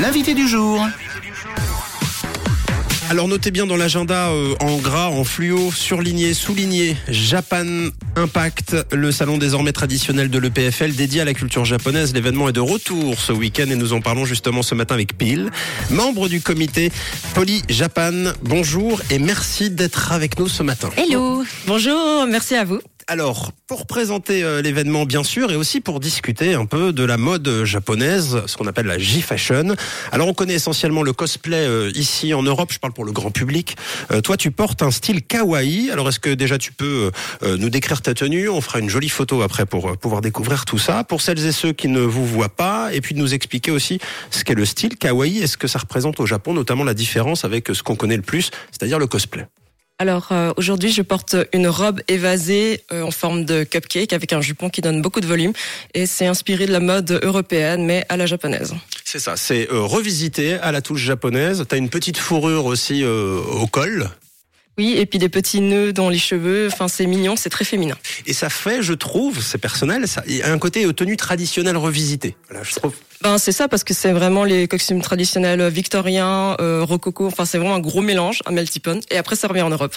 L'invité du jour. Alors notez bien dans l'agenda euh, en gras, en fluo, surligné, souligné, Japan Impact, le salon désormais traditionnel de l'EPFL dédié à la culture japonaise. L'événement est de retour ce week-end et nous en parlons justement ce matin avec Pile, membre du comité Poly Japan. Bonjour et merci d'être avec nous ce matin. Hello, bonjour, merci à vous. Alors, pour présenter euh, l'événement bien sûr et aussi pour discuter un peu de la mode japonaise, ce qu'on appelle la J-Fashion. Alors on connaît essentiellement le cosplay euh, ici en Europe, je parle pour le grand public. Euh, toi tu portes un style kawaii, alors est-ce que déjà tu peux nous décrire ta tenue? On fera une jolie photo après pour pouvoir découvrir tout ça. Pour celles et ceux qui ne vous voient pas, et puis de nous expliquer aussi ce qu'est le style kawaii, est-ce que ça représente au Japon notamment la différence avec ce qu'on connaît le plus, c'est-à-dire le cosplay alors euh, aujourd'hui, je porte une robe évasée euh, en forme de cupcake avec un jupon qui donne beaucoup de volume et c'est inspiré de la mode européenne mais à la japonaise. C'est ça, c'est euh, revisité à la touche japonaise. T'as une petite fourrure aussi au col. Oui, et puis des petits nœuds dans les cheveux. Enfin, c'est mignon, c'est très féminin. Et ça fait, je trouve, c'est personnel, ça, il y a un côté tenue traditionnelle revisité. Voilà, je trouve. Ben c'est ça parce que c'est vraiment les costumes traditionnels victoriens, euh, rococo. Enfin, c'est vraiment un gros mélange, un melty pot. Et après, ça revient en Europe.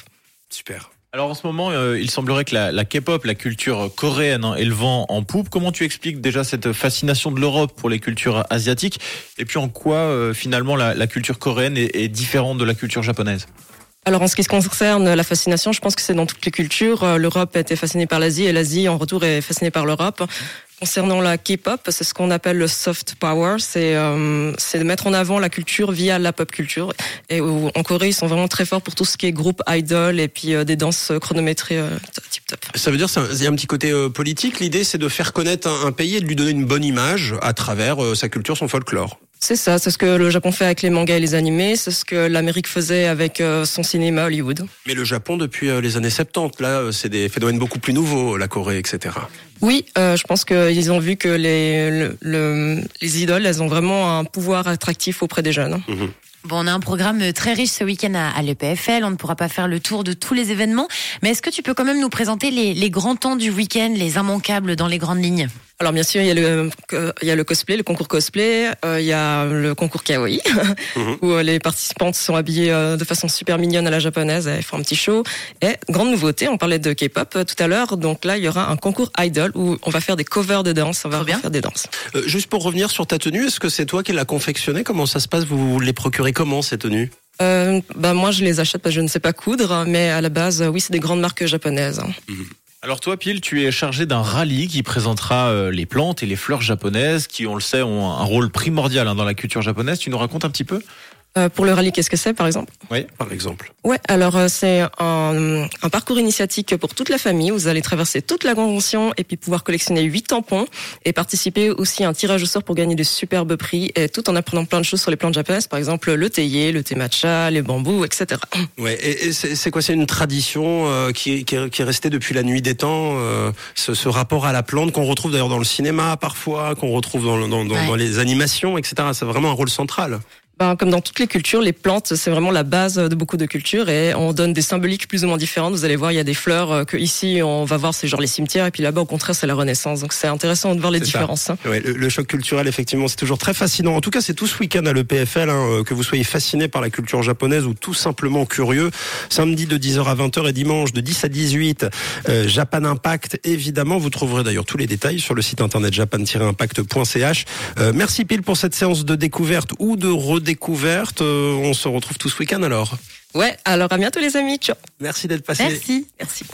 Super. Alors en ce moment, euh, il semblerait que la, la K-pop, la culture coréenne, hein, est le vent en poupe. Comment tu expliques déjà cette fascination de l'Europe pour les cultures asiatiques? Et puis en quoi euh, finalement la, la, culture coréenne est, est différente de la culture japonaise? Alors en ce qui concerne la fascination, je pense que c'est dans toutes les cultures. Euh, L'Europe a été fascinée par l'Asie et l'Asie en retour est fascinée par l'Europe. Concernant la K-pop, c'est ce qu'on appelle le soft power, c'est euh, de mettre en avant la culture via la pop culture. Et en Corée, ils sont vraiment très forts pour tout ce qui est groupe idol et puis euh, des danses chronométrées euh, tip top. Ça veut dire qu'il y a un petit côté euh, politique. L'idée, c'est de faire connaître un, un, pays et de lui donner une bonne image à travers sa culture, son folklore. C'est ça, c'est ce que le Japon fait avec les mangas et les animés, c'est ce que l'Amérique faisait avec euh, son cinéma Hollywood. Mais le Japon depuis euh, les années 70, là, euh, c'est des phénomènes beaucoup plus nouveaux, la Corée, etc. Oui, euh, je pense qu'ils ont vu que les, le, les idoles, elles ont vraiment un pouvoir attractif auprès des jeunes. Mmh. Bon, on a un programme très riche ce week-end à, à l'EPFL. On ne pourra pas faire le tour de tous les événements, mais est-ce que tu peux quand même nous présenter les, les grands temps du week-end, les immanquables dans les grandes lignes? Alors bien sûr, il y a le il y a le cosplay, le concours cosplay, euh, il y a le concours kawaii mhm. où euh, les participantes sont habillées euh, de façon super mignonne à la japonaise, elles font un petit show. Et grande nouveauté, on parlait de K-pop tout à l'heure, donc là il y aura un concours idol où on va faire des covers de danse, on va faire des danses. juste pour revenir sur ta tenue, est-ce que c'est toi qui l'as confectionnée? Comment ça se passe? Vous les procurez comment ces tenues euh, bah moi je les achète parce que je ne sais pas coudre, mais à la base oui c'est des grandes marques japonaises. Mhm. Alors toi, Pile, tu es chargé d'un rallye qui présentera euh, les plantes et les fleurs japonaises qui, on le sait, ont un rôle primordial hein, dans la culture japonaise. Tu nous racontes un petit peu euh, pour le rallye, qu'est-ce que c'est, par exemple? Oui, par exemple. Ouais, alors euh, c'est un, un, parcours initiatique pour toute la famille. Vous allez traverser toute la convention et puis pouvoir collectionner huit tampons et participer aussi à un tirage au sort pour gagner de superbes prix, et tout en apprenant plein de choses sur les plantes japonaises, par exemple le théier, le thé matcha, les bambous, etc. Ouais, et, et c'est quoi C'est une tradition euh, qui, qui, est, qui, est, restée depuis la nuit des temps, euh, ce, ce, rapport à la plante qu'on retrouve d'ailleurs dans le cinéma parfois, qu'on retrouve dans, dans, dans, ouais. dans les animations, etc. C'est vraiment un rôle central ben, comme dans toutes les cultures, les plantes, c'est vraiment la base de beaucoup de cultures et on donne des symboliques plus ou moins différentes. Vous allez voir, il y a des fleurs euh, que ici on va voir, c'est genre les cimetières et puis là-bas au contraire c'est la Renaissance. Donc c'est intéressant de voir les différences. Hein. Ouais, le, le, choc culturel, effectivement, c'est toujours très fascinant. En tout cas, c'est tout ce week-end à l'EPFL, hein, euh, que vous soyez fasciné par la culture japonaise ou tout simplement curieux. Samedi de 10h à 20h et dimanche de 10 à 18, euh, Japan Impact. Évidemment, vous trouverez d'ailleurs tous les détails sur le site internet japan-impact.ch. Euh, merci Pile pour cette séance de découverte ou de redécouverte découverte. Euh, on se retrouve tout ce week-end alors. Ouais, alors à bientôt les amis. Ciao. Merci d'être passé. Merci. Merci.